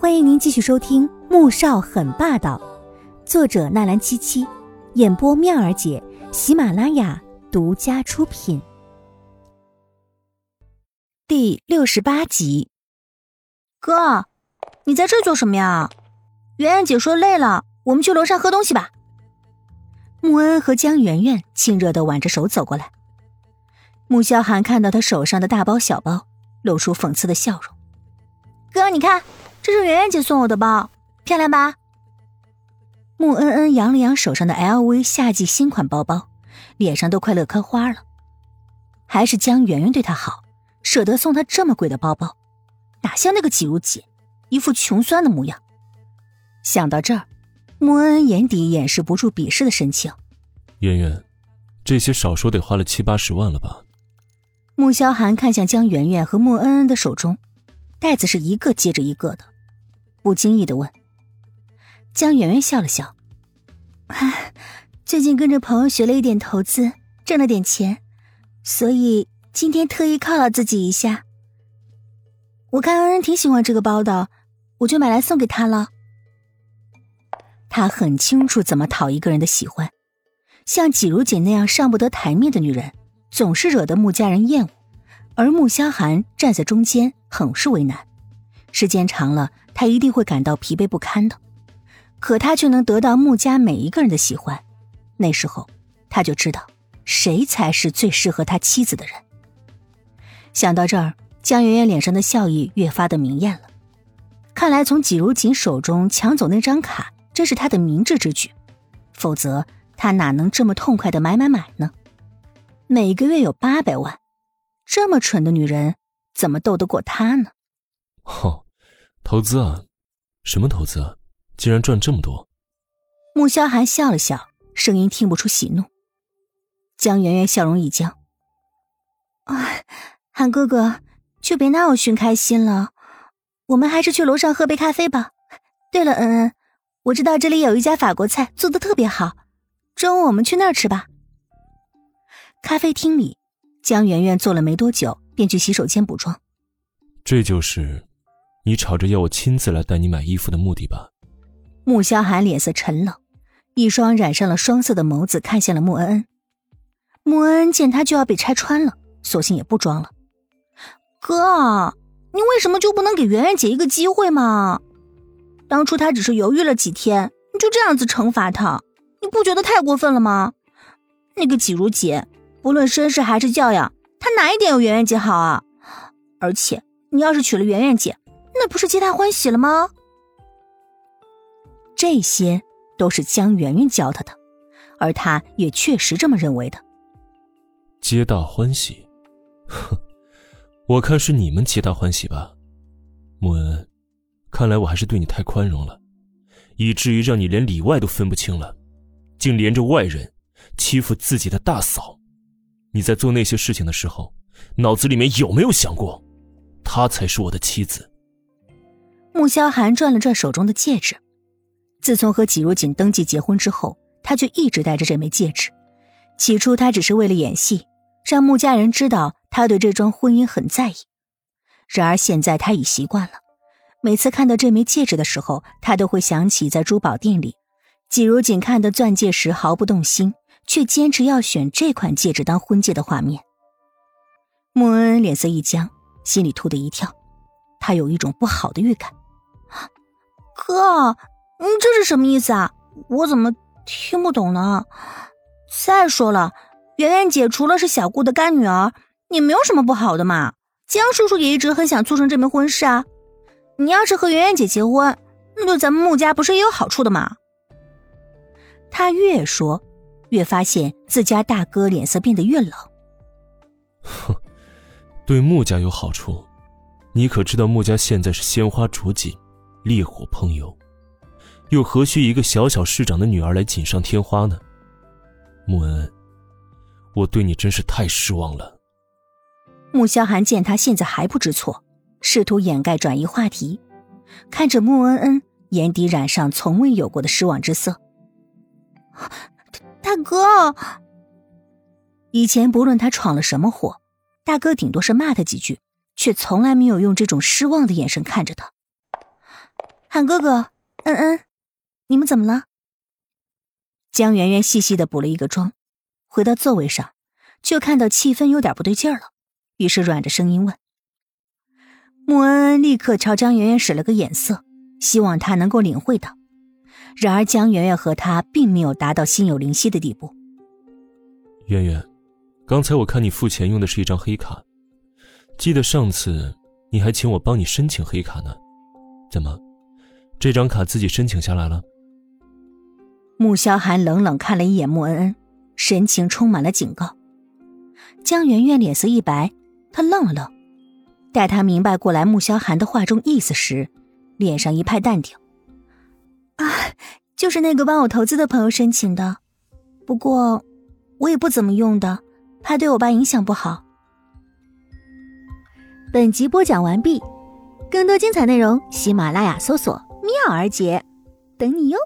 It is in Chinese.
欢迎您继续收听《穆少很霸道》，作者纳兰七七，演播妙儿姐，喜马拉雅独家出品。第六十八集，哥，你在这做什么呀？圆圆姐说累了，我们去楼上喝东西吧。穆恩和江圆圆亲热的挽着手走过来。穆萧寒看到他手上的大包小包，露出讽刺的笑容。哥，你看。这是圆圆姐送我的包，漂亮吧？穆恩恩扬了扬手上的 LV 夏季新款包包，脸上都快乐开花了。还是江圆圆对她好，舍得送她这么贵的包包，哪像那个季如姐，一副穷酸的模样。想到这儿，穆恩恩眼底掩饰不住鄙视的神情。圆圆，这些少说得花了七八十万了吧？穆萧寒看向江圆圆和穆恩恩的手中，袋子是一个接着一个的。不经意的问，江圆圆笑了笑：“最近跟着朋友学了一点投资，挣了点钱，所以今天特意犒劳自己一下。我看恩恩挺喜欢这个包的，我就买来送给她了。他很清楚怎么讨一个人的喜欢，像季如锦那样上不得台面的女人，总是惹得穆家人厌恶，而穆萧寒站在中间，很是为难。时间长了。”他一定会感到疲惫不堪的，可他却能得到穆家每一个人的喜欢，那时候他就知道谁才是最适合他妻子的人。想到这儿，江圆圆脸上的笑意越发的明艳了。看来从季如锦手中抢走那张卡，这是他的明智之举，否则他哪能这么痛快的买买买呢？每个月有八百万，这么蠢的女人怎么斗得过他呢？哼。投资啊，什么投资啊？竟然赚这么多！穆萧寒笑了笑，声音听不出喜怒。江圆圆笑容一僵：“啊，韩哥哥，就别拿我寻开心了。我们还是去楼上喝杯咖啡吧。对了，恩恩，我知道这里有一家法国菜做的特别好，中午我们去那儿吃吧。”咖啡厅里，江媛媛坐了没多久，便去洗手间补妆。这就是。你吵着要我亲自来带你买衣服的目的吧？穆萧寒脸色沉冷，一双染上了双色的眸子看向了穆恩恩。穆恩恩见他就要被拆穿了，索性也不装了。哥，你为什么就不能给媛媛姐一个机会吗？当初她只是犹豫了几天，你就这样子惩罚她，你不觉得太过分了吗？那个季如锦，不论身世还是教养，他哪一点有圆圆姐好啊？而且你要是娶了圆圆姐，那不是皆大欢喜了吗？这些都是江圆圆教他的，而他也确实这么认为的。皆大欢喜，哼，我看是你们皆大欢喜吧。穆恩，看来我还是对你太宽容了，以至于让你连里外都分不清了，竟连着外人欺负自己的大嫂。你在做那些事情的时候，脑子里面有没有想过，她才是我的妻子？穆萧寒转了转手中的戒指，自从和季如锦登记结婚之后，他就一直戴着这枚戒指。起初他只是为了演戏，让穆家人知道他对这桩婚姻很在意。然而现在他已习惯了，每次看到这枚戒指的时候，他都会想起在珠宝店里，季如锦看的钻戒时毫不动心，却坚持要选这款戒指当婚戒的画面。穆恩脸色一僵，心里突的一跳，他有一种不好的预感。哥，你这是什么意思啊？我怎么听不懂呢？再说了，圆圆姐除了是小顾的干女儿，也没有什么不好的嘛。江叔叔也一直很想促成这门婚事啊。你要是和圆圆姐结婚，那对咱们穆家不是也有好处的吗？他越说，越发现自家大哥脸色变得越冷。哼，对穆家有好处。你可知道穆家现在是鲜花着锦，烈火烹油，又何须一个小小市长的女儿来锦上添花呢？穆恩，我对你真是太失望了。穆萧寒见他现在还不知错，试图掩盖转移话题，看着穆恩恩，眼底染上从未有过的失望之色。大哥，以前不论他闯了什么祸，大哥顶多是骂他几句。却从来没有用这种失望的眼神看着他。韩哥哥，恩恩，你们怎么了？江圆圆细细的补了一个妆，回到座位上，就看到气氛有点不对劲了，于是软着声音问。穆恩恩立刻朝江圆圆使了个眼色，希望她能够领会到。然而江媛媛和他并没有达到心有灵犀的地步。媛媛，刚才我看你付钱用的是一张黑卡，记得上次你还请我帮你申请黑卡呢，怎么，这张卡自己申请下来了？穆萧寒冷冷看了一眼穆恩恩，神情充满了警告。江媛媛脸色一白，她愣了愣，待她明白过来穆萧寒的话中意思时，脸上一派淡定。啊，就是那个帮我投资的朋友申请的，不过我也不怎么用的，怕对我爸影响不好。本集播讲完毕，更多精彩内容，喜马拉雅搜索“妙儿姐”，等你哟。